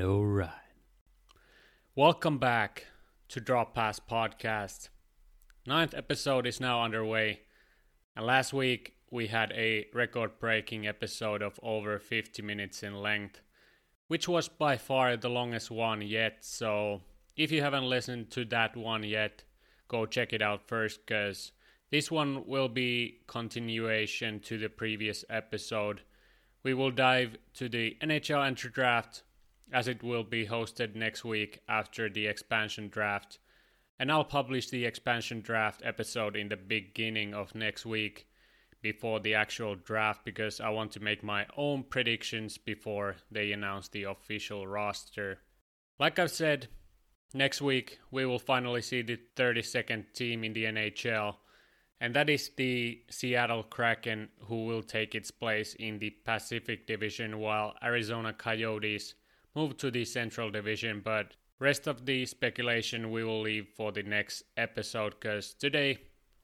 all right. Welcome back to Drop Pass Podcast. Ninth episode is now underway, and last week we had a record breaking episode of over 50 minutes in length, which was by far the longest one yet. So, if you haven't listened to that one yet, go check it out first because this one will be continuation to the previous episode. We will dive to the NHL entry draft as it will be hosted next week after the expansion draft. And I'll publish the expansion draft episode in the beginning of next week before the actual draft because I want to make my own predictions before they announce the official roster. Like I've said, next week we will finally see the 32nd team in the NHL, and that is the Seattle Kraken, who will take its place in the Pacific Division while Arizona Coyotes move to the Central Division. But rest of the speculation we will leave for the next episode because today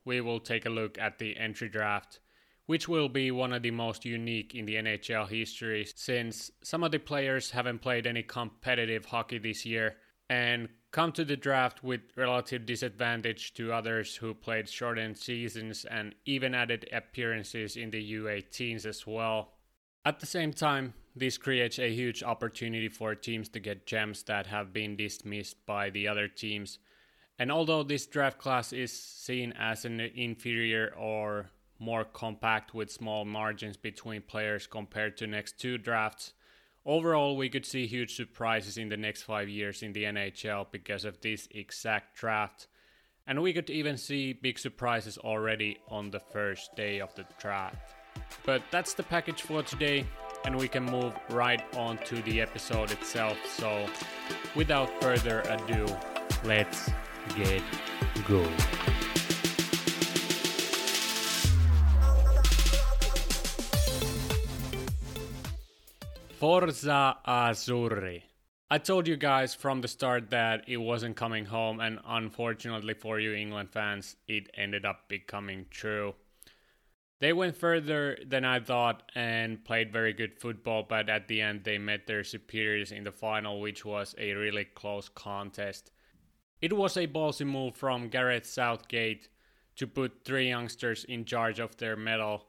we will take a look at the entry draft which will be one of the most unique in the NHL history since some of the players haven't played any competitive hockey this year and come to the draft with relative disadvantage to others who played shortened seasons and even added appearances in the U18s as well. At the same time, this creates a huge opportunity for teams to get gems that have been dismissed by the other teams. And although this draft class is seen as an inferior or more compact with small margins between players compared to next two drafts. Overall, we could see huge surprises in the next five years in the NHL because of this exact draft. And we could even see big surprises already on the first day of the draft. But that's the package for today, and we can move right on to the episode itself. So, without further ado, let's get going. Forza Azzurri. I told you guys from the start that it wasn't coming home, and unfortunately for you England fans, it ended up becoming true. They went further than I thought and played very good football, but at the end they met their superiors in the final, which was a really close contest. It was a ballsy move from Gareth Southgate to put three youngsters in charge of their medal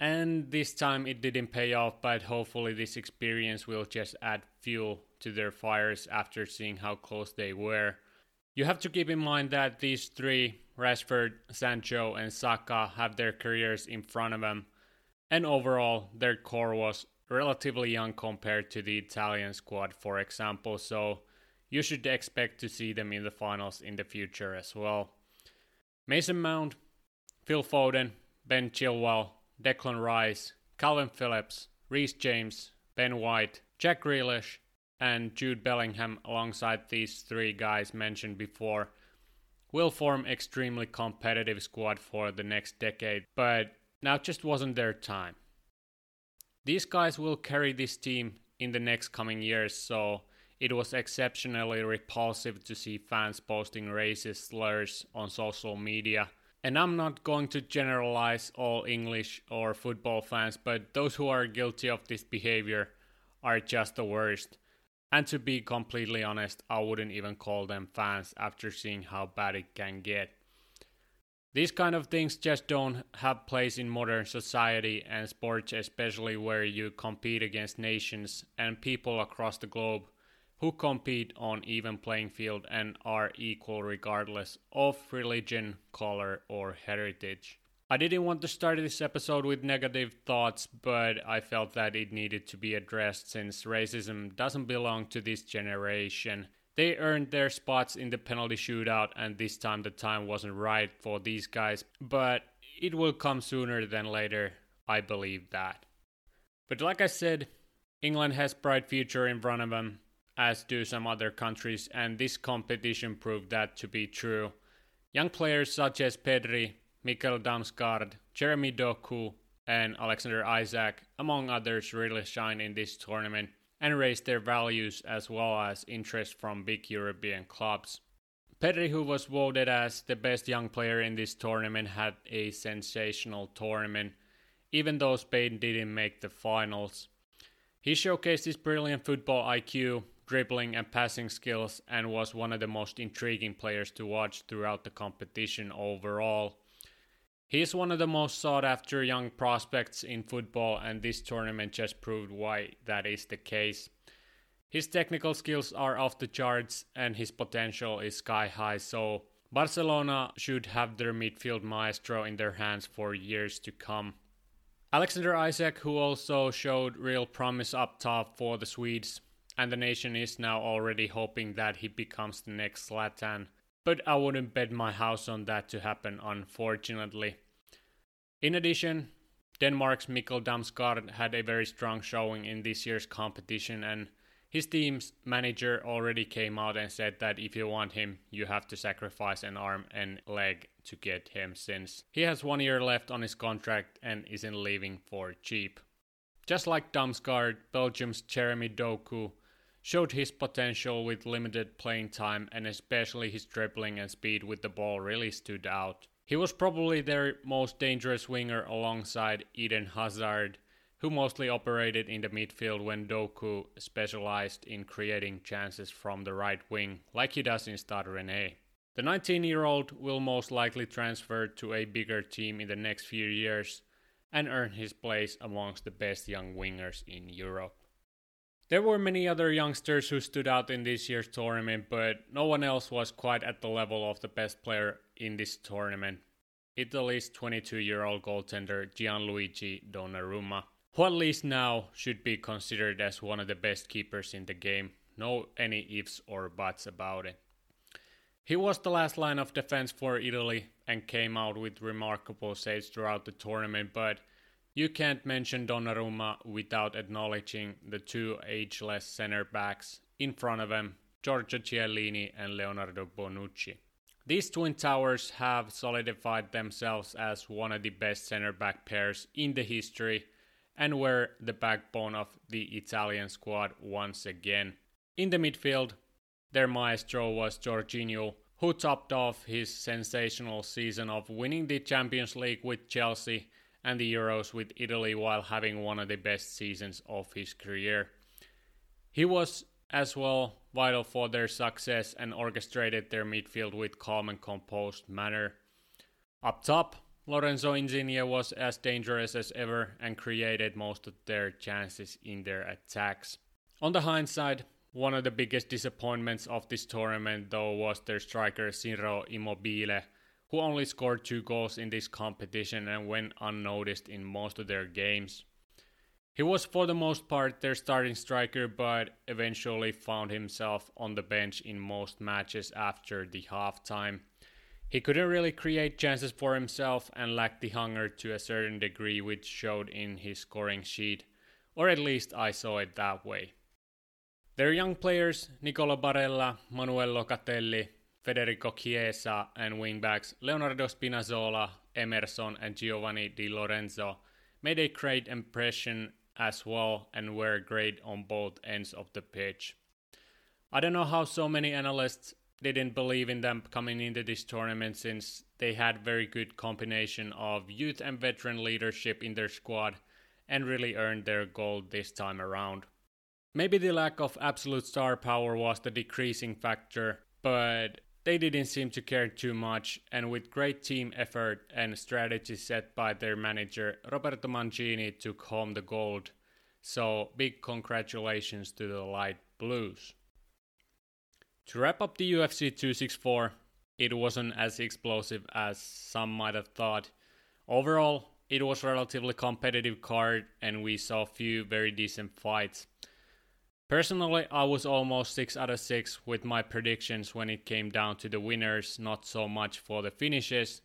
and this time it didn't pay off, but hopefully this experience will just add fuel to their fires after seeing how close they were. You have to keep in mind that these three, Rashford, Sancho, and Saka, have their careers in front of them, and overall, their core was relatively young compared to the Italian squad, for example, so you should expect to see them in the finals in the future as well. Mason Mount, Phil Foden, Ben Chilwell, Declan Rice, Kalvin Phillips, Reece James, Ben White, Jack Grealish, and Jude Bellingham alongside these three guys mentioned before will form extremely competitive squad for the next decade, but now just wasn't their time. These guys will carry this team in the next coming years, so it was exceptionally repulsive to see fans posting racist slurs on social media and I'm not going to generalize all English or football fans, but those who are guilty of this behavior are just the worst. And to be completely honest, I wouldn't even call them fans after seeing how bad it can get. These kind of things just don't have place in modern society and sports, especially where you compete against nations and people across the globe who compete on even playing field and are equal regardless of religion, color, or heritage. I didn't want to start this episode with negative thoughts, but I felt that it needed to be addressed since racism doesn't belong to this generation. They earned their spots in the penalty shootout, and this time the time wasn't right for these guys, but it will come sooner than later. I believe that. But like I said, England has bright future in front of them as do some other countries, and this competition proved that to be true. Young players such as Pedri, Mikkel Damsgaard, Jeremy Doku, and Alexander Isak, among others, really shine in this tournament and raise their values as well as interest from big European clubs. Pedri, who was voted as the best young player in this tournament, had a sensational tournament, even though Spain didn't make the finals. He showcased his brilliant football IQ, dribbling, and passing skills and was one of the most intriguing players to watch throughout the competition overall. He is one of the most sought after young prospects in football, and this tournament just proved why that is the case. His technical skills are off the charts and his potential is sky high, so Barcelona should have their midfield maestro in their hands for years to come. Alexander Isak, who also showed real promise up top for the Swedes, and the nation is now already hoping that he becomes the next Zlatan. But I wouldn't bet my house on that to happen, unfortunately. In addition, Denmark's Mikkel Damsgaard had a very strong showing in this year's competition, and his team's manager already came out and said that if you want him, you have to sacrifice an arm and leg to get him since he has one year left on his contract and isn't leaving for cheap. Just like Damsgaard, Belgium's Jeremy Doku showed his potential with limited playing time and especially his dribbling and speed with the ball really stood out. He was probably their most dangerous winger alongside Eden Hazard, who mostly operated in the midfield when Doku specialized in creating chances from the right wing, like he does in Stade Rennais. The 19 year old will most likely transfer to a bigger team in the next few years and earn his place amongst the best young wingers in Europe. There were many other youngsters who stood out in this year's tournament, but no one else was quite at the level of the best player in this tournament. Italy's 22 year old goaltender Gianluigi Donnarumma who at least now should be considered as one of the best keepers in the game. No any ifs or buts about it. He was the last line of defense for Italy and came out with remarkable saves throughout the tournament, but you can't mention Donnarumma without acknowledging the two ageless center backs in front of him, Giorgio Chiellini and Leonardo Bonucci. These twin towers have solidified themselves as one of the best center back pairs in the history and were the backbone of the Italian squad once again. In the midfield, their maestro was Jorginho, who topped off his sensational season of winning the Champions League with Chelsea and the Euros with Italy while having one of the best seasons of his career. He was as well vital for their success and orchestrated their midfield with calm and composed manner. Up top, Lorenzo Insigne was as dangerous as ever and created most of their chances in their attacks. On the hindsight, one of the biggest disappointments of this tournament though was their striker Ciro Immobile, who only scored two goals in this competition and went unnoticed in most of their games. He was for the most part their starting striker but eventually found himself on the bench in most matches after the halftime. He couldn't really create chances for himself and lacked the hunger to a certain degree, which showed in his scoring sheet, or at least I saw it that way. Their young players, Nicola Barella, Manuel Locatelli, Federico Chiesa, and wingbacks Leonardo Spinazzola, Emerson, and Giovanni Di Lorenzo, made a great impression as well and were great on both ends of the pitch. I don't know how so many analysts didn't believe in them coming into this tournament since they had very good combination of youth and veteran leadership in their squad and really earned their gold this time around. Maybe the lack of absolute star power was the decreasing factor, but they didn't seem to care too much, and with great team effort and strategy set by their manager, Roberto Mancini took home the gold. So, big congratulations to the Light Blues. To wrap up the UFC 264, it wasn't as explosive as some might have thought. Overall, it was a relatively competitive card and we saw few very decent fights. Personally, I was almost 6 out of 6 with my predictions when it came down to the winners, not so much for the finishes,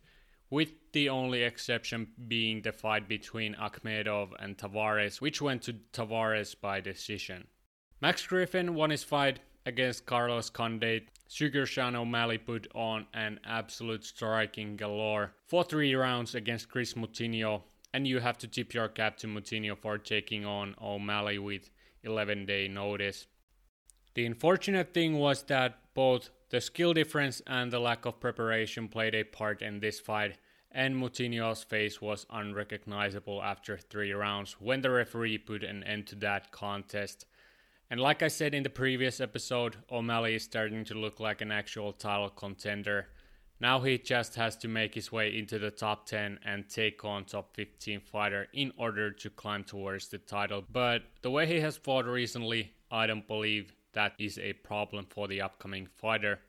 with the only exception being the fight between Akhmedov and Tavares, which went to Tavares by decision. Max Griffin won his fight against Carlos Condit, Sugar O'Malley put on an absolute striking galore for three rounds against Chris Moutinho, and you have to tip your cap to Moutinho for taking on O'Malley with 11 day notice. The unfortunate thing was that both the skill difference and the lack of preparation played a part in this fight, and Moutinho's face was unrecognizable after three rounds when the referee put an end to that contest And like I said in the previous episode, O'Malley is starting to look like an actual title contender. Now he just has to make his way into the top 10 and take on top 15 fighter in order to climb towards the title. But the way he has fought recently, I don't believe that is a problem for the upcoming fighter.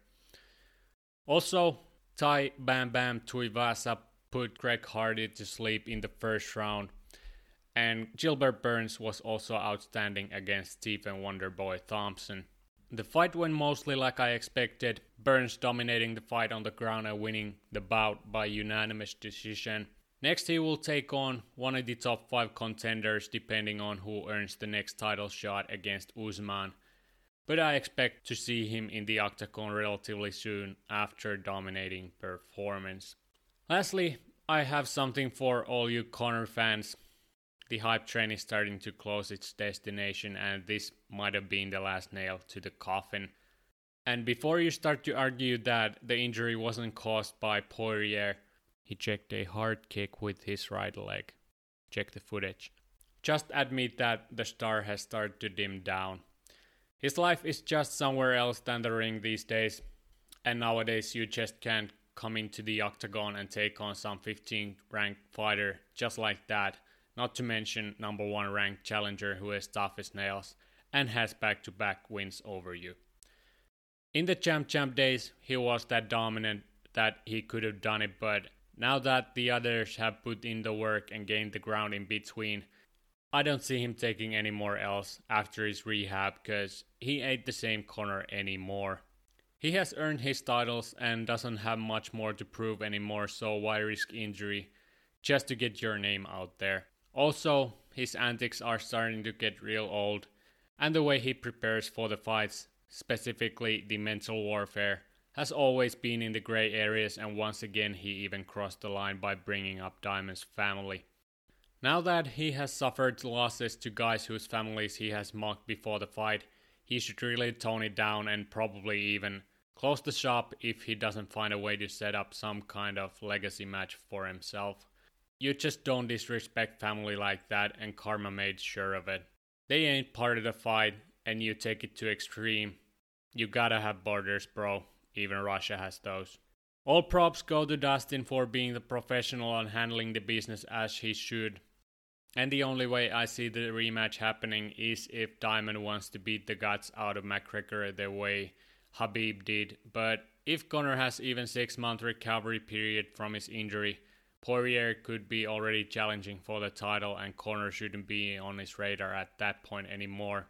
Also, Tai Bam Bam Tuivasa put Greg Hardy to sleep in the first round. And Gilbert Burns was also outstanding against Stephen Wonderboy Thompson. The fight went mostly like I expected, Burns dominating the fight on the ground and winning the bout by unanimous decision. Next, he will take on one of the top 5 contenders depending on who earns the next title shot against Usman. But I expect to see him in the octagon relatively soon after dominating performance. Lastly, I have something for all you Conor fans. The hype train is starting to close its destination, and this might have been the last nail to the coffin. And before you start to argue that the injury wasn't caused by Poirier, he checked a hard kick with his right leg. Check the footage. Just admit that the star has started to dim down. His life is just somewhere else than the ring these days, and nowadays you just can't come into the octagon and take on some 15 ranked fighter just like that not to mention number one ranked challenger who is tough as nails and has back to back wins over you. In the champ champ days, he was that dominant that he could have done it, but now that the others have put in the work and gained the ground in between, I don't see him taking any more else after his rehab because he ain't the same Conor anymore. He has earned his titles and doesn't have much more to prove anymore, so why risk injury just to get your name out there? Also, his antics are starting to get real old, and the way he prepares for the fights, specifically the mental warfare, has always been in the gray areas, and once again he even crossed the line by bringing up Diamond's family. Now that he has suffered losses to guys whose families he has mocked before the fight, he should really tone it down and probably even close the shop if he doesn't find a way to set up some kind of legacy match for himself. You just don't disrespect family like that, and Karma made sure of it. They ain't part of the fight, and you take it to extreme. You gotta have borders, bro. Even Russia has those. All props go to Dustin for being the professional and handling the business as he should. And the only way I see the rematch happening is if Diamond wants to beat the guts out of McGregor the way Khabib did. But if Conor has even 6 month recovery period from his injury, Poirier could be already challenging for the title, and Conor shouldn't be on his radar at that point anymore.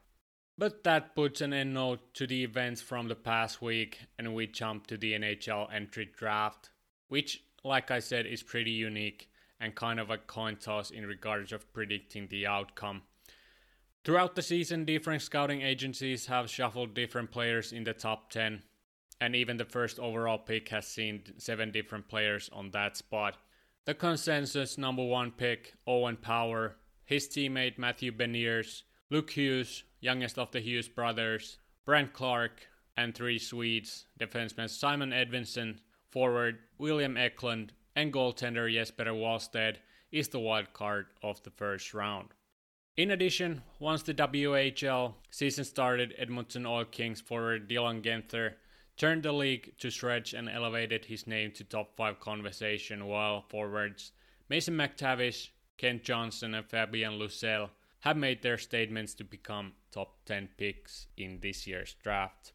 But that puts an end note to the events from the past week, and we jump to the NHL entry draft, which, like I said, is pretty unique and kind of a coin toss in regards of predicting the outcome. Throughout the season, different scouting agencies have shuffled different players in the top 10, and even the first overall pick has seen seven different players on that spot. The consensus number one pick, Owen Power, his teammate Matthew Beniers, Luke Hughes, youngest of the Hughes brothers, Brandt Clarke, and three Swedes, defenseman Simon Edvinsson, forward William Eklund, and goaltender Jesper Wallstedt is the wild card of the first round. In addition, once the WHL season started, Edmonton Oil Kings forward Dylan Guenther turned the league to stretch and elevated his name to top 5 conversation while forwards Mason McTavish, Kent Johnson and Fabian Lysell have made their statements to become top 10 picks in this year's draft.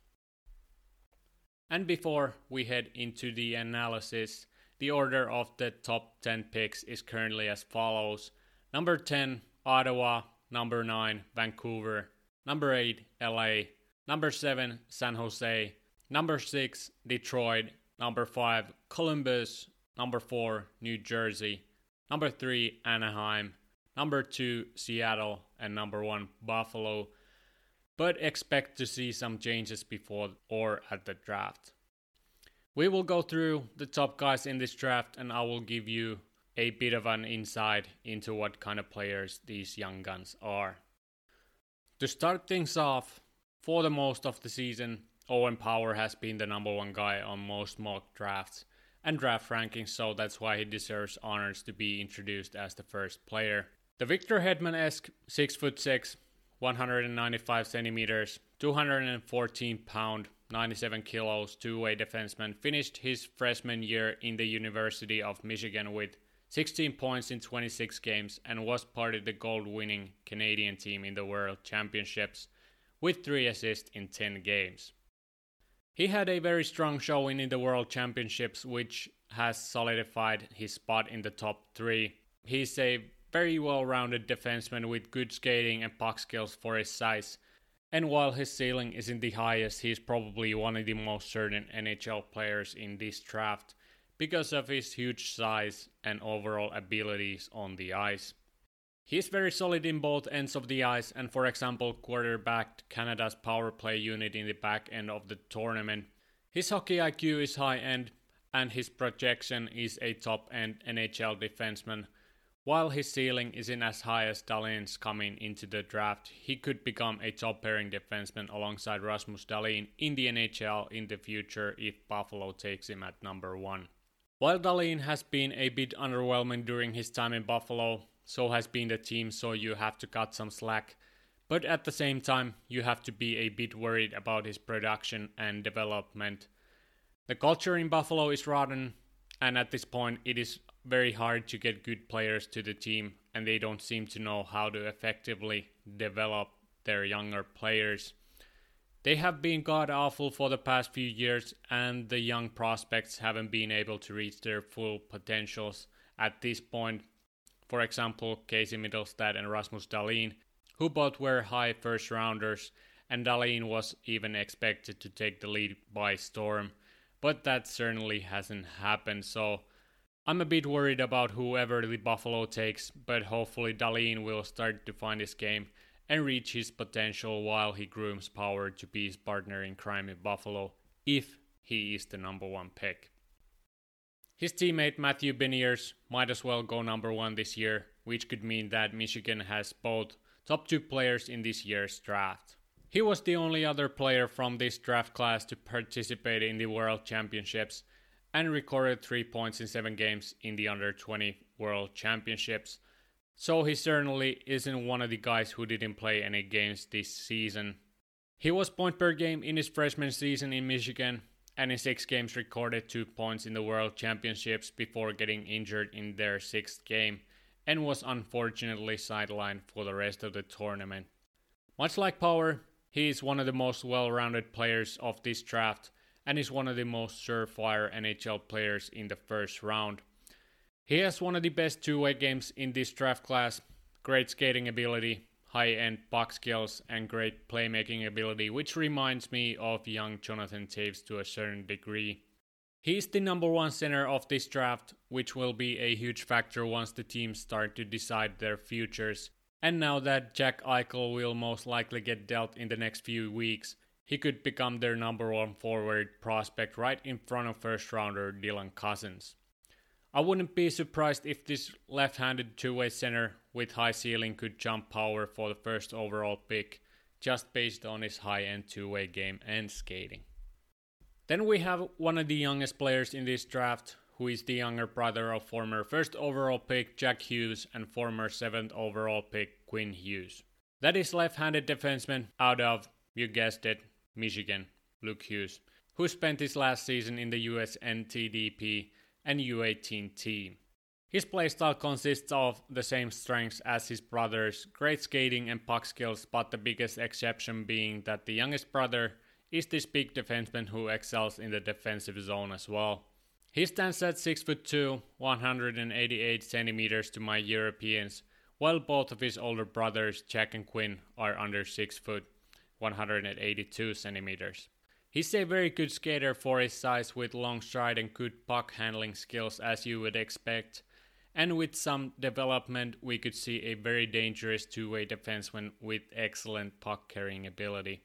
And before we head into the analysis, the order of the top 10 picks is currently as follows. Number 10, Ottawa. Number 9, Vancouver. Number 8, LA. Number 7, San Jose. Number 6, Detroit. Number 5, Columbus. Number 4, New Jersey. Number 3, Anaheim. Number 2, Seattle. And number 1, Buffalo. But expect to see some changes before or at the draft. We will go through the top guys in this draft and I will give you a bit of an insight into what kind of players these young guns are. To start things off, for the most of the season, Owen Power has been the number one guy on most mock drafts and draft rankings, so that's why he deserves honors to be introduced as the first player. The Victor Hedman esque 6'6, 195 centimeters, 214 pound, 97 kilos, two-way defenseman, finished his freshman year in the University of Michigan with 16 points in 26 games and was part of the gold-winning Canadian team in the World Championships with 3 assists in 10 games. He had a very strong showing in the World Championships which has solidified his spot in the top 3. He's a very well-rounded defenseman with good skating and puck skills for his size and while his ceiling isn't the highest, he's probably one of the most certain NHL players in this draft because of his huge size and overall abilities on the ice. He's very solid in both ends of the ice and, for example, quarterbacked Canada's power play unit in the back end of the tournament. His hockey IQ is high end, and his projection is a top end NHL defenseman while his ceiling isn't as high as Dahlin's coming into the draft, he could become a top pairing defenseman alongside Rasmus Dahlin in the NHL in the future if Buffalo takes him at number one. While Dahlin has been a bit underwhelming during his time in Buffalo, so has been the team, so you have to cut some slack. But at the same time, you have to be a bit worried about his production and development. The culture in Buffalo is rotten, and at this point, it is very hard to get good players to the team, and they don't seem to know how to effectively develop their younger players. They have been god awful for the past few years, and the young prospects haven't been able to reach their full potentials at this point. For example, Casey Mittelstadt and Rasmus Dahlin, who both were high first rounders, and Dahlin was even expected to take the lead by storm, but that certainly hasn't happened. So I'm a bit worried about whoever the Buffalo takes, but hopefully Dahlin will start to find his game and reach his potential while he grooms Power to be his partner in crime in Buffalo, if he is the number one pick. His teammate Matthew Beniers might as well go number one this year, which could mean that Michigan has both top two players in this year's draft. He was the only other player from this draft class to participate in the World Championships and recorded 3 points in 7 games in the Under 20 World Championships. So he certainly isn't one of the guys who didn't play any games this season. He was point per game in his freshman season in Michigan and in 6 games recorded 2 points in the World Championships before getting injured in their 6th game and was unfortunately sidelined for the rest of the tournament. Much like Power, he is one of the most well rounded players of this draft and is one of the most surefire NHL players in the first round. He has one of the best two way games in this draft class, great skating ability, high end puck skills, and great playmaking ability, which reminds me of young Jonathan Toews to a certain degree. He's the number one center of this draft, which will be a huge factor once the teams start to decide their futures. And now that Jack Eichel will most likely get dealt in the next few weeks, he could become their number one forward prospect right in front of first rounder Dylan Cozens. I wouldn't be surprised if this left handed two way center with high ceiling could jump power for the first overall pick just based on his high end two way game and skating. Then we have one of the youngest players in this draft, who is the younger brother of former first overall pick Jack Hughes and former seventh overall pick Quinn Hughes. That is left handed defenseman out of, you guessed it, Michigan, Luke Hughes, who spent his last season in the US NTDP and U18 team. His playstyle consists of the same strengths as his brothers, great skating and puck skills, but the biggest exception being that the youngest brother is this big defenseman who excels in the defensive zone as well. He stands at 6 foot 2, 188 centimeters to my Europeans, while both of his older brothers, Jack and Quinn, are under 6 foot. 182 centimeters. He's a very good skater for his size with long stride and good puck handling skills as you would expect. And with some development, we could see a very dangerous two way defenseman with excellent puck carrying ability.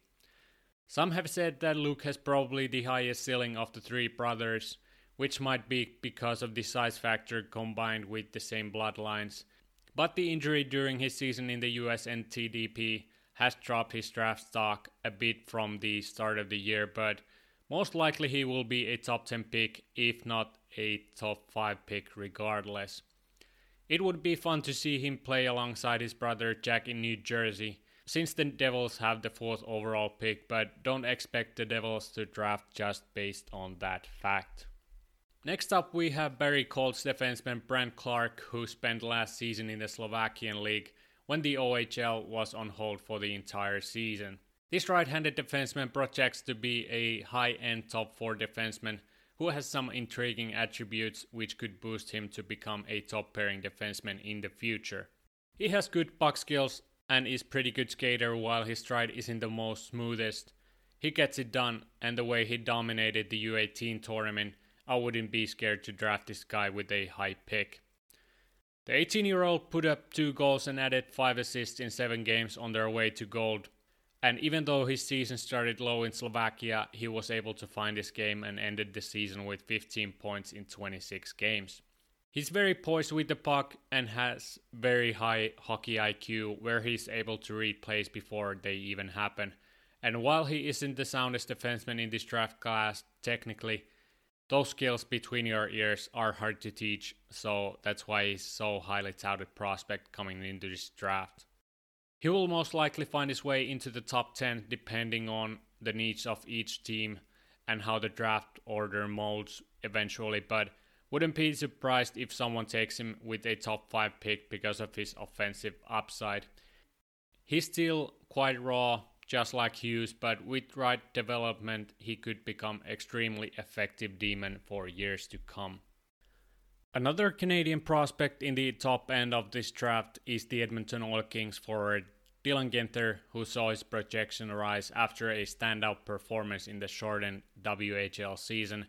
Some have said that Luke has probably the highest ceiling of the three brothers, which might be because of the size factor combined with the same bloodlines. But the injury during his season in the US NTDP has dropped his draft stock a bit from the start of the year, but most likely he will be a top 10 pick, if not a top 5 pick, regardless. It would be fun to see him play alongside his brother Jack in New Jersey, since the Devils have the fourth overall pick, but don't expect the Devils to draft just based on that fact. Next up, we have Barrie Colts defenseman Brandt Clarke, who spent last season in the Slovakian League when the OHL was on hold for the entire season. This right handed defenseman projects to be a high end top 4 defenseman who has some intriguing attributes which could boost him to become a top pairing defenseman in the future. He has good puck skills and is pretty good skater while his stride isn't the most smoothest. He gets it done and the way he dominated the U18 tournament I wouldn't be scared to draft this guy with a high pick. The 18 year old put up 2 goals and added 5 assists in 7 games on their way to gold. And even though his season started low in Slovakia, he was able to find his game and ended the season with 15 points in 26 games. He's very poised with the puck and has very high hockey IQ where he's able to read plays before they even happen. And while he isn't the soundest defenseman in this draft class technically, those skills between your ears are hard to teach, so that's why he's so highly touted prospect coming into this draft. He will most likely find his way into the top 10 depending on the needs of each team and how the draft order molds eventually, but wouldn't be surprised if someone takes him with a top 5 pick because of his offensive upside. He's still quite raw, just like Hughes, but with right development, he could become extremely effective demon for years to come. Another Canadian prospect in the top end of this draft is the Edmonton Oil Kings forward Dylan Guenther, who saw his projection rise after a standout performance in the shortened WHL season,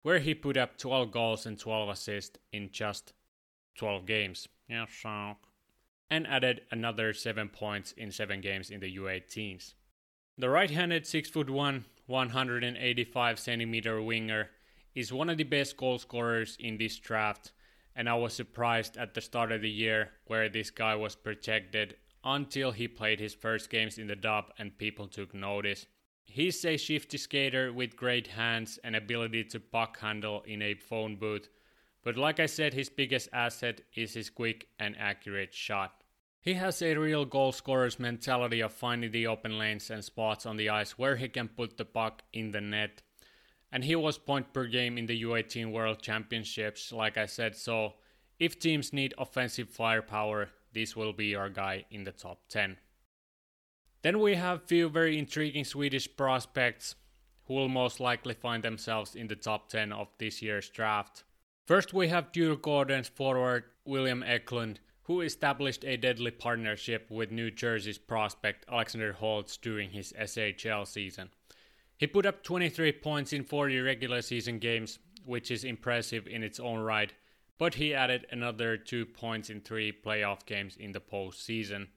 where he put up 12 goals and 12 assists in just 12 games. Yeah, and added another 7 points in 7 games in the U18s. The right-handed 6'1", 185 centimeter winger is one of the best goal scorers in this draft, and I was surprised at the start of the year where this guy was projected until he played his first games in the dub and people took notice. He's a shifty skater with great hands and ability to puck handle in a phone booth, but like I said, his biggest asset is his quick and accurate shot. He has a real goal scorer's mentality of finding the open lanes and spots on the ice where he can put the puck in the net. And he was point per game in the U18 World Championships, like I said, so if teams need offensive firepower, this will be our guy in the top 10. Then we have few very intriguing Swedish prospects who will most likely find themselves in the top 10 of this year's draft. First, we have Djurgården's forward William Eklund, who established a deadly partnership with New Jersey's prospect Alexander Holtz during his SHL season. He put up 23 points in 40 regular season games, which is impressive in its own right, but he added another 2 points in 3 playoff games in the postseason.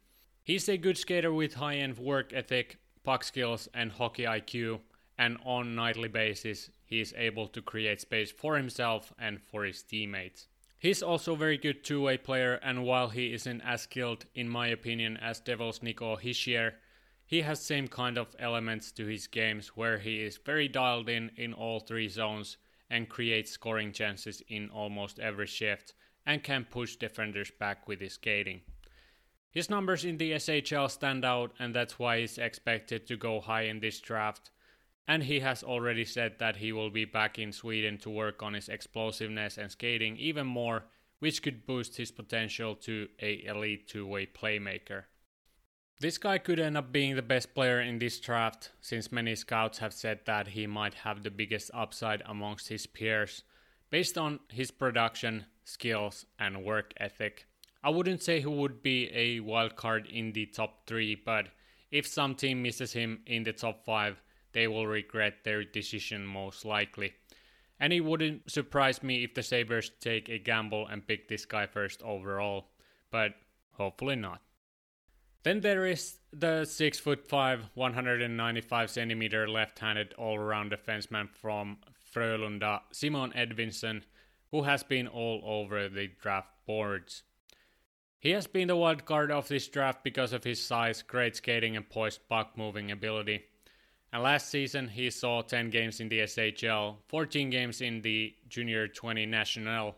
He's a good skater with high end work ethic, puck skills, and hockey IQ, and on nightly basis, he is able to create space for himself and for his teammates. He's also a very good two-way player, and while he isn't as skilled, in my opinion, as Devils Nico Hischier, he has same kind of elements to his games where he is very dialed in in all three zones and creates scoring chances in almost every shift and can push defenders back with his skating. His numbers in the SHL stand out, and that's why he's expected to go high in this draft and he has already said that he will be back in Sweden to work on his explosiveness and skating even more, which could boost his potential to a elite two-way playmaker. This guy could end up being the best player in this draft, since many scouts have said that he might have the biggest upside amongst his peers, based on his production, skills, and work ethic. I wouldn't say he would be a wild card in the top 3, but if some team misses him in the top 5, they will regret their decision most likely. And it wouldn't surprise me if the Sabres take a gamble and pick this guy first overall, but hopefully not. Then there is the 6 foot 5, 195 centimeter left-handed all-around defenseman from Frölunda, Simon Edvinsson, who has been all over the draft boards. He has been the wild card of this draft because of his size, great skating and poised puck moving ability. And last season, he saw 10 games in the SHL, 14 games in the Junior 20 National,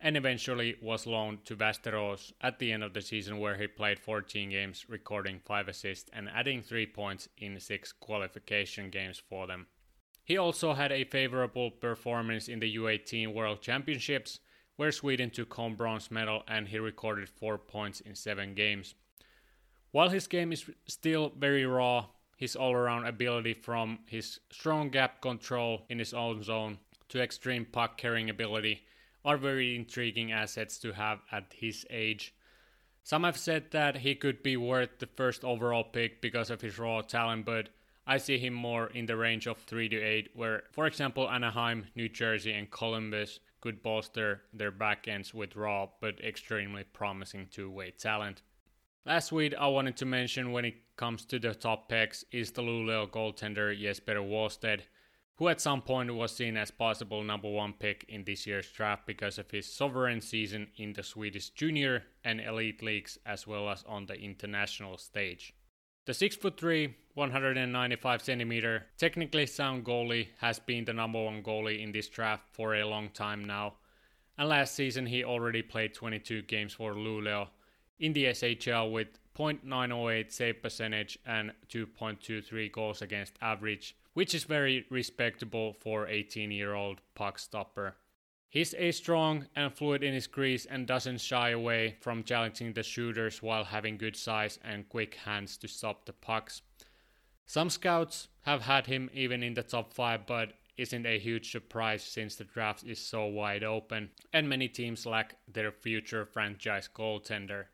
and eventually was loaned to Västerås at the end of the season where he played 14 games, recording 5 assists and adding 3 points in 6 qualification games for them. He also had a favorable performance in the U18 World Championships, where Sweden took home bronze medal and he recorded 4 points in 7 games. While his game is still very raw, his all around ability from his strong gap control in his own zone to extreme puck carrying ability are very intriguing assets to have at his age. Some have said that he could be worth the first overall pick because of his raw talent, but I see him more in the range of 3 to 8, where, for example, Anaheim, New Jersey, and Columbus could bolster their backends with raw but extremely promising two way talent. Last week, I wanted to mention when it comes to the top picks is the Luleå goaltender Jesper Wallstedt who at some point was seen as possible number one pick in this year's draft because of his sovereign season in the Swedish junior and elite leagues as well as on the international stage. The 6'3, 195 centimeter, technically sound goalie has been the number one goalie in this draft for a long time now. And last season he already played 22 games for Luleå in the SHL with .908 save percentage and 2.23 goals against average which is very respectable for 18 year old puck stopper. He's a strong and fluid in his crease and doesn't shy away from challenging the shooters while having good size and quick hands to stop the pucks. Some scouts have had him even in the top 5, but isn't a huge surprise since the draft is so wide open and many teams lack their future franchise goaltender.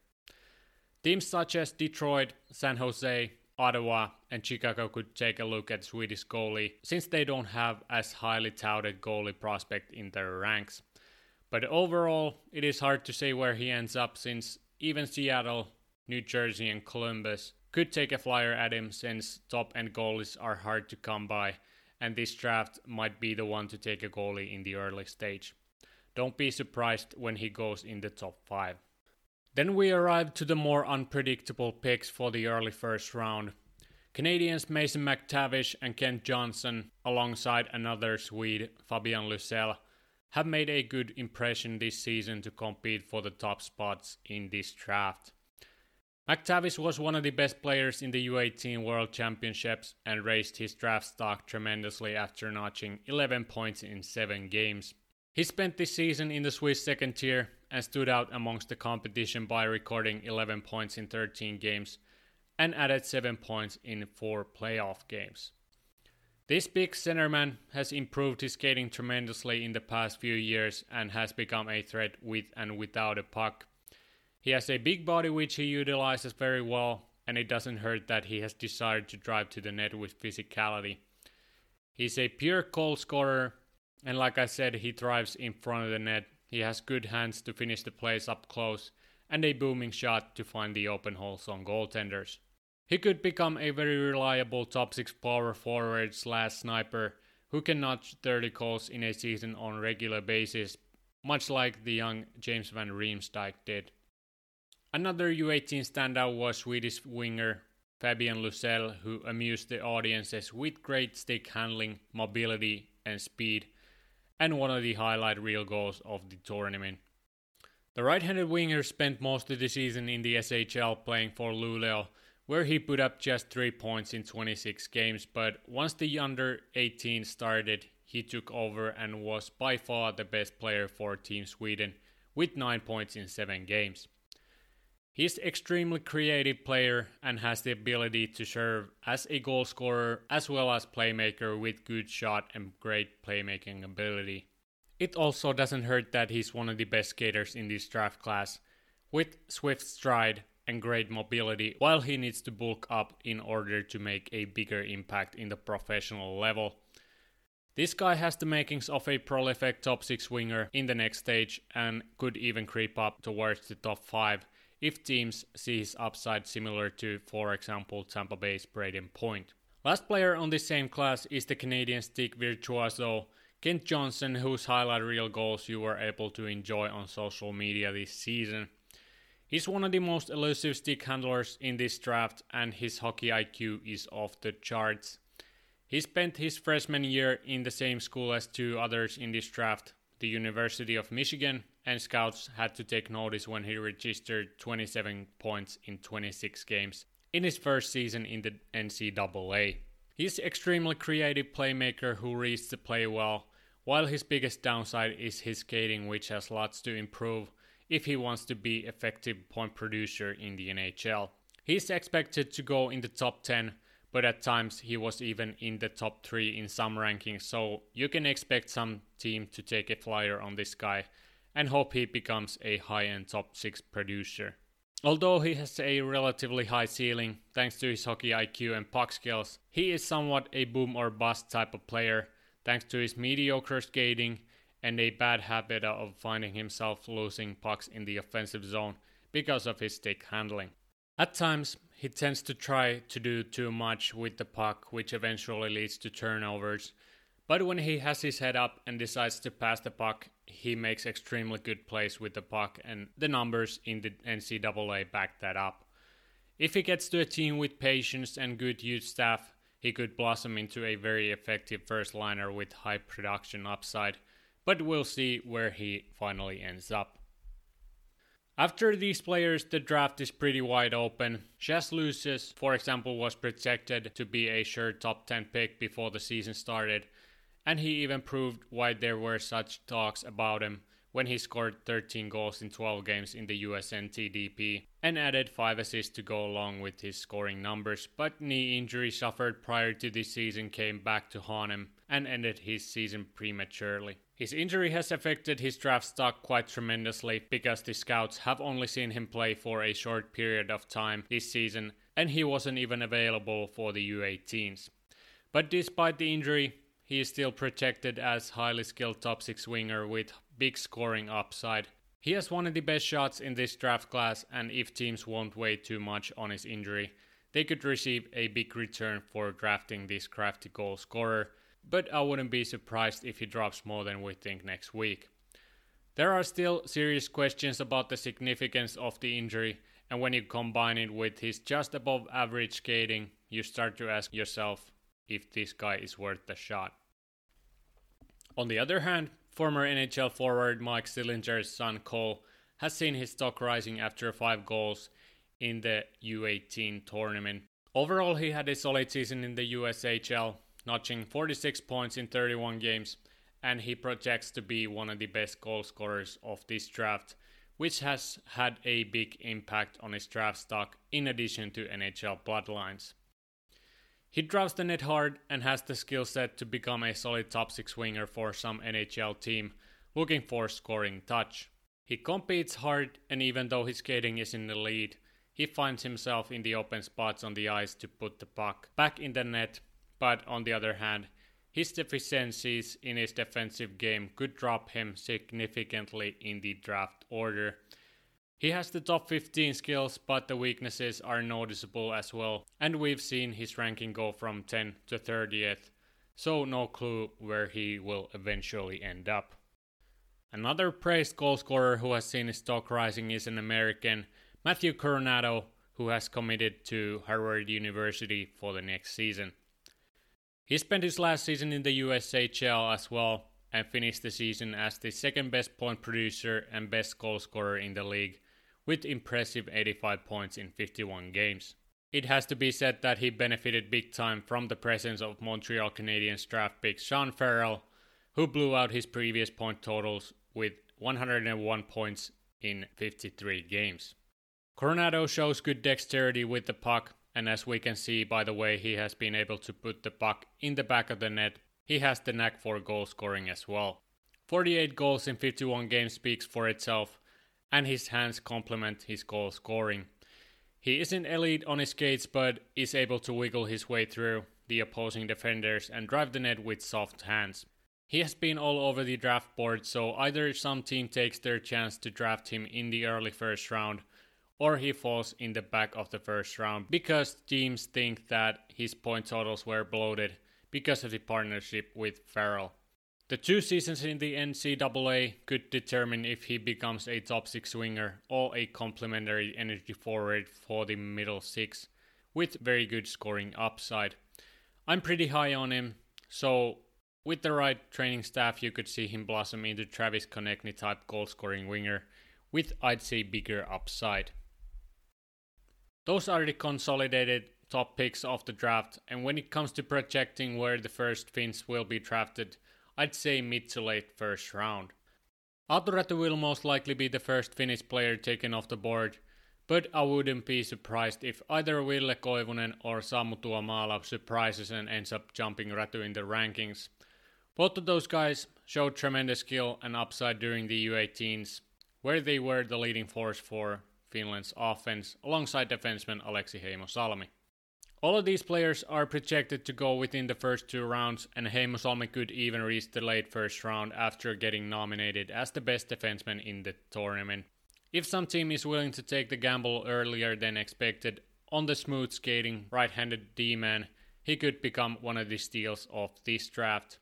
Teams such as Detroit, San Jose, Ottawa and Chicago could take a look at Swedish goalie since they don't have as highly touted goalie prospect in their ranks. But overall, it is hard to say where he ends up since even Seattle, New Jersey, and Columbus could take a flyer at him since top end goalies are hard to come by, and this draft might be the one to take a goalie in the early stage. Don't be surprised when he goes in the top 5. Then we arrive to the more unpredictable picks for the early first round. Canadians Mason McTavish and Kent Johnson, alongside another Swede, Fabian Lysell, have made a good impression this season to compete for the top spots in this draft. McTavish was one of the best players in the U18 World Championships and raised his draft stock tremendously after notching 11 points in 7 games. He spent this season in the Swiss second tier and stood out amongst the competition by recording 11 points in 13 games and added 7 points in 4 playoff games. This big centerman has improved his skating tremendously in the past few years and has become a threat with and without a puck. He has a big body which he utilizes very well, and it doesn't hurt that he has decided to drive to the net with physicality. He's a pure goal scorer, and like I said, he thrives in front of the net he has good hands to finish the plays up close and a booming shot to find the open holes on goaltenders. He could become a very reliable top 6 power forward slash sniper who can notch 30 goals in a season on regular basis, much like the young James van Riemsdyk did. Another U18 standout was Swedish winger Fabian Lysell, who amused the audiences with great stick handling, mobility, and speed and one of the highlight reel goals of the tournament. The right-handed winger spent most of the season in the SHL playing for Luleå, where he put up just 3 points in 26 games, but once the under 18 started, he took over and was by far the best player for Team Sweden with 9 points in 7 games. He's extremely creative player and has the ability to serve as a goal scorer as well as playmaker with good shot and great playmaking ability. It also doesn't hurt that he's one of the best skaters in this draft class with swift stride and great mobility while he needs to bulk up in order to make a bigger impact in the professional level. This guy has the makings of a prolific top 6 winger in the next stage and could even creep up towards the top 5 if teams see his upside similar to, for example, Tampa Bay's Brayden Point. Last player on this same class is the Canadian stick virtuoso Kent Johnson, whose highlight reel goals you were able to enjoy on social media this season. He's one of the most elusive stick handlers in this draft, and his hockey IQ is off the charts. He spent his freshman year in the same school as two others in this draft, the University of Michigan, and scouts had to take notice when he registered 27 points in 26 games in his first season in the NCAA. He's extremely creative playmaker who reads the play well, while his biggest downside is his skating which has lots to improve if he wants to be effective point producer in the NHL. He's expected to go in the top 10, but at times he was even in the top 3 in some rankings, so you can expect some team to take a flyer on this guy and hope he becomes a high-end top 6 producer. Although he has a relatively high ceiling thanks to his hockey IQ and puck skills, he is somewhat a boom or bust type of player thanks to his mediocre skating and a bad habit of finding himself losing pucks in the offensive zone because of his stick handling. At times, he tends to try to do too much with the puck, which eventually leads to turnovers. But when he has his head up and decides to pass the puck, he makes extremely good plays with the puck, and the numbers in the NCAA back that up. If he gets to a team with patience and good youth staff, he could blossom into a very effective first liner with high production upside, but we'll see where he finally ends up. After these players, the draft is pretty wide open. Chaz Lucius, for example, was projected to be a sure top 10 pick before the season started, and he even proved why there were such talks about him when he scored 13 goals in 12 games in the USNTDP and added 5 assists to go along with his scoring numbers. But knee injury suffered prior to this season came back to haunt him and ended his season prematurely. His injury has affected his draft stock quite tremendously because the scouts have only seen him play for a short period of time this season and he wasn't even available for the U18s. But despite the injury, he is still projected as highly skilled top 6 winger with big scoring upside. He has one of the best shots in this draft class and if teams won't wait too much on his injury, they could receive a big return for drafting this crafty goal scorer, but I wouldn't be surprised if he drops more than we think next week. There are still serious questions about the significance of the injury, and when you combine it with his just above average skating, you start to ask yourself if this guy is worth the shot. On the other hand, former NHL forward Mike Sillinger's son Cole has seen his stock rising after five goals in the U18 tournament. Overall, he had a solid season in the USHL, notching 46 points in 31 games, and he projects to be one of the best goal scorers of this draft, which has had a big impact on his draft stock in addition to NHL bloodlines. He drives the net hard and has the skill set to become a solid top 6 winger for some NHL team looking for scoring touch. He competes hard and even though his skating is in the lead, he finds himself in the open spots on the ice to put the puck back in the net, but on the other hand, his deficiencies in his defensive game could drop him significantly in the draft order he has the top 15 skills, but the weaknesses are noticeable as well, and we've seen his ranking go from 10 to 30th, so no clue where he will eventually end up. Another praised goalscorer who has seen his stock rising is an American, Matthew Coronato, who has committed to Harvard University for the next season. He spent his last season in the USHL as well and finished the season as the second best point producer and best goalscorer in the league with impressive 85 points in 51 games. It has to be said that he benefited big time from the presence of Montreal Canadiens draft pick Sean Farrell, who blew out his previous point totals with 101 points in 53 games. Coronato shows good dexterity with the puck, and as we can see by the way he has been able to put the puck in the back of the net, he has the knack for goal scoring as well. 48 goals in 51 games speaks for itself, and his hands complement his goal scoring. He isn't elite on his skates, but is able to wiggle his way through the opposing defenders and drive the net with soft hands. He has been all over the draft board, so either some team takes their chance to draft him in the early first round, or he falls in the back of the first round because teams think that his point totals were bloated because of the partnership with Farrell. The two seasons in the NCAA could determine if he becomes a top six winger or a complementary energy forward for the middle six with very good scoring upside. I'm pretty high on him, so With the right training staff, you could see him blossom into Travis Konecny type goal scoring winger with, I'd say, bigger upside. Those are the consolidated top picks of the draft, and when it comes to projecting where the first Finns will be drafted, I'd say mid to late first round. Aatu will most likely be the first Finnish player taken off the board, but I wouldn't be surprised if either Ville Koivunen or Samu Tuomala surprises and ends up jumping Räty in the rankings. Both of those guys showed tremendous skill and upside during the U18s, where they were the leading force for Finland's offense alongside defenseman Aleksi Heimosalmi. All of these players are projected to go within the first two rounds, and Heimosalmi could even reach the late first round after getting nominated as the best defenseman in the tournament. If some team is willing to take the gamble earlier than expected on the smooth skating right handed D man, he could become one of the steals of this draft.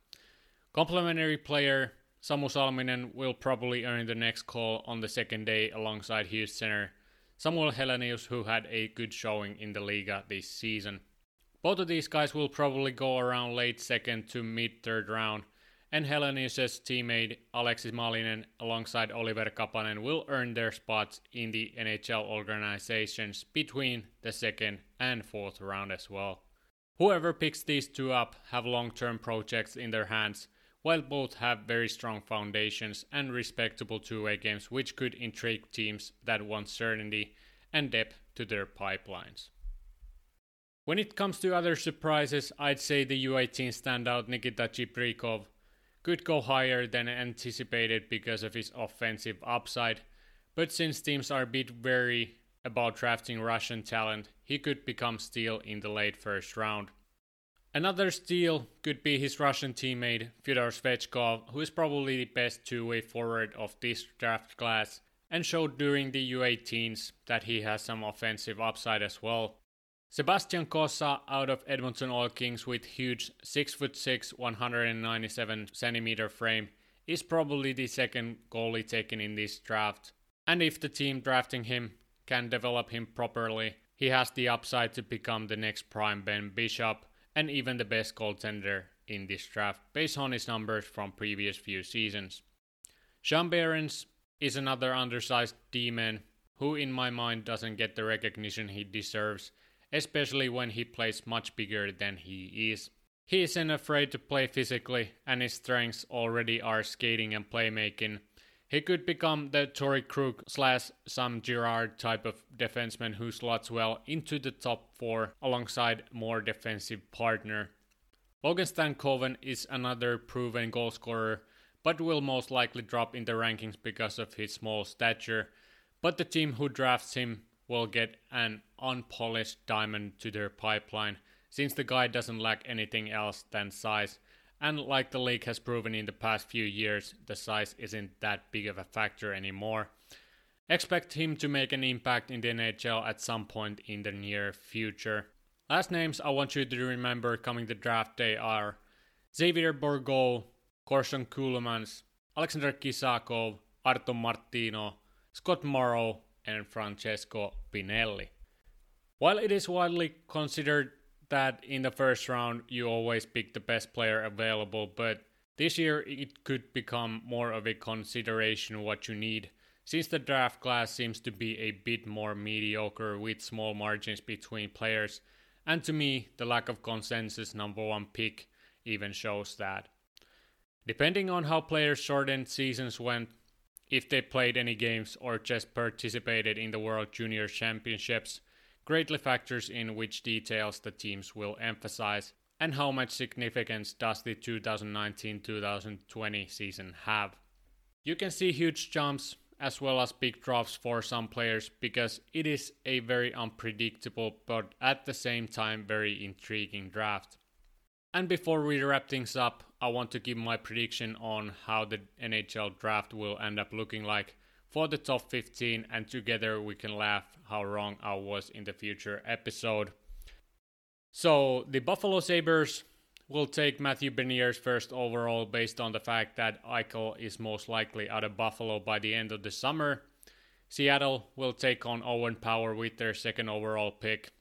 Complementary player Samu Salminen will probably earn the next call on the second day alongside Hughes center Samuel Helenius, who had a good showing in the Liiga this season. Both of these guys will probably go around late second to mid third round, and Helenius' teammate Alexis Malinen alongside Oliver Kapanen will earn their spots in the NHL organizations between the second and fourth round as well. Whoever picks these two up have long-term projects in their hands, while both have very strong foundations and respectable two-way games which could intrigue teams that want certainty and depth to their pipelines. When it comes to other surprises, I'd say the U18 standout Nikita Chibrikov could go higher than anticipated because of his offensive upside, but since teams are a bit wary about drafting Russian talent, he could become steal in the late first round. Another steal could be his Russian teammate Fyodor Svechkov, who is probably the best two-way forward of this draft class and showed during the U18s that he has some offensive upside as well. Sebastian Cossa out of Edmonton Oil Kings with huge 6'6", 197 centimeter frame is probably the second goalie taken in this draft. And if the team drafting him can develop him properly, he has the upside to become the next prime Ben Bishop and even the best goaltender in this draft based on his numbers from previous few seasons. Sean Behrens is another undersized D-man who in my mind doesn't get the recognition he deserves especially when he plays much bigger than he is. He isn't afraid to play physically, and his strengths already are skating and playmaking. He could become the Torey Krug slash Sam Girard type of defenseman who slots well into the top four alongside more defensive partner. Logan Stankoven is another proven goal scorer, but will most likely drop in the rankings because of his small stature. But the team who drafts him will get an unpolished diamond to their pipeline, since the guy doesn't lack anything else than size. And like the league has proven in the past few years, the size isn't that big of a factor anymore. Expect him to make an impact in the NHL at some point in the near future. Last names I want you to remember coming the draft day are Xavier Bourgault, Corson Ceulemans, Alexander Kisakov, Ayrton Martino, Scott Morrow, and Francesco Pinelli. While it is widely considered that in the first round you always pick the best player available, but this year it could become more of a consideration what you need, since the draft class seems to be a bit more mediocre with small margins between players, and to me, the lack of consensus number one pick even shows that. Depending on how players' shortened seasons went, if they played any games or just participated in the World Junior Championships, greatly factors in which details the teams will emphasize and how much significance does the 2019-2020 season have. You can see huge jumps as well as big drops for some players because it is a very unpredictable but at the same time very intriguing draft. And before we wrap things up, I want to give my prediction on how the NHL draft will end up looking like for the top 15, and together we can laugh how wrong I was in the future episode. So, the Buffalo Sabres will take Matthew Beniers first overall based on the fact that Eichel is most likely out of Buffalo by the end of the summer. Seattle will take on Owen Power with their second overall pick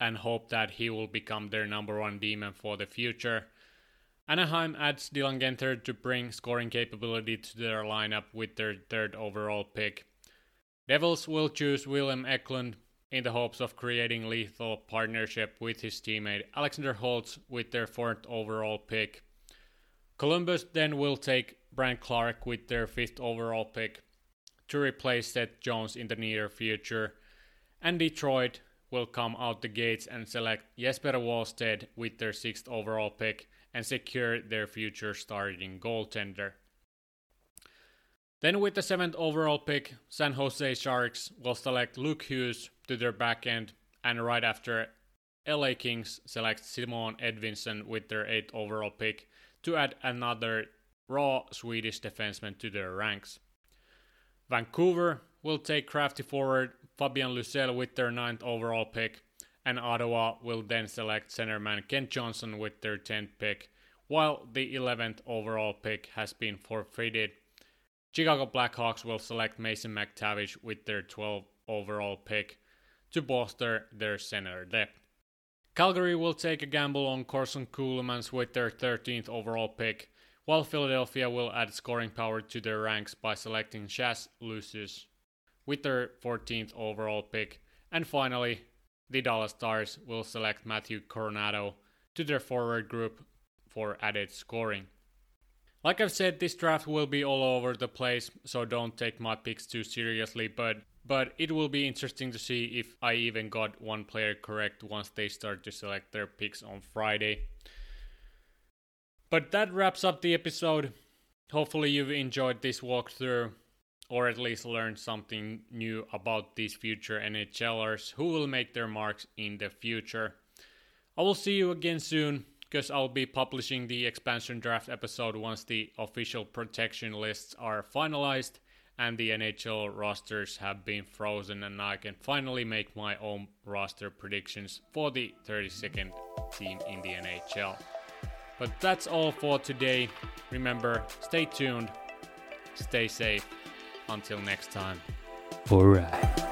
and hope that he will become their number one D-man for the future. Anaheim adds Dylan Guenther to bring scoring capability to their lineup with their third overall pick. Devils will choose William Eklund in the hopes of creating lethal partnership with his teammate Alexander Holtz with their fourth overall pick. Columbus then will take Brandt Clarke with their fifth overall pick to replace Seth Jones in the near future, and Detroit will come out the gates and select Jesper Wallstedt with their sixth overall pick and secure their future starting goaltender. Then, with the seventh overall pick, San Jose Sharks will select Luke Hughes to their back end, and right after, LA Kings select Simon Edvinsson with their eighth overall pick to add another raw Swedish defenseman to their ranks. Vancouver will take crafty forward Fabian Lysell with their ninth overall pick, and Ottawa will then select centerman Kent Johnson with their 10th pick, while the 11th overall pick has been forfeited. Chicago Blackhawks will select Mason McTavish with their 12th overall pick to bolster their center depth. Calgary will take a gamble on Corson Ceulemans with their 13th overall pick, while Philadelphia will add scoring power to their ranks by selecting Chaz Lucius with their 14th overall pick. And finally, the Dallas Stars will select Matthew Coronato to their forward group for added scoring. Like I've said, this draft will be all over the place, so don't take my picks too seriously, but but it will be interesting to see if I even got one player correct once they start to select their picks on Friday. But that wraps up the episode. Hopefully you've enjoyed this walkthrough or at least learn something new about these future NHLers who will make their marks in the future. I will see you again soon because I'll be publishing the expansion draft episode once the official protection lists are finalized and the NHL rosters have been frozen and I can finally make my own roster predictions for the 32nd team in the NHL. But that's all for today. Remember, stay tuned, stay safe, until next time. Alright.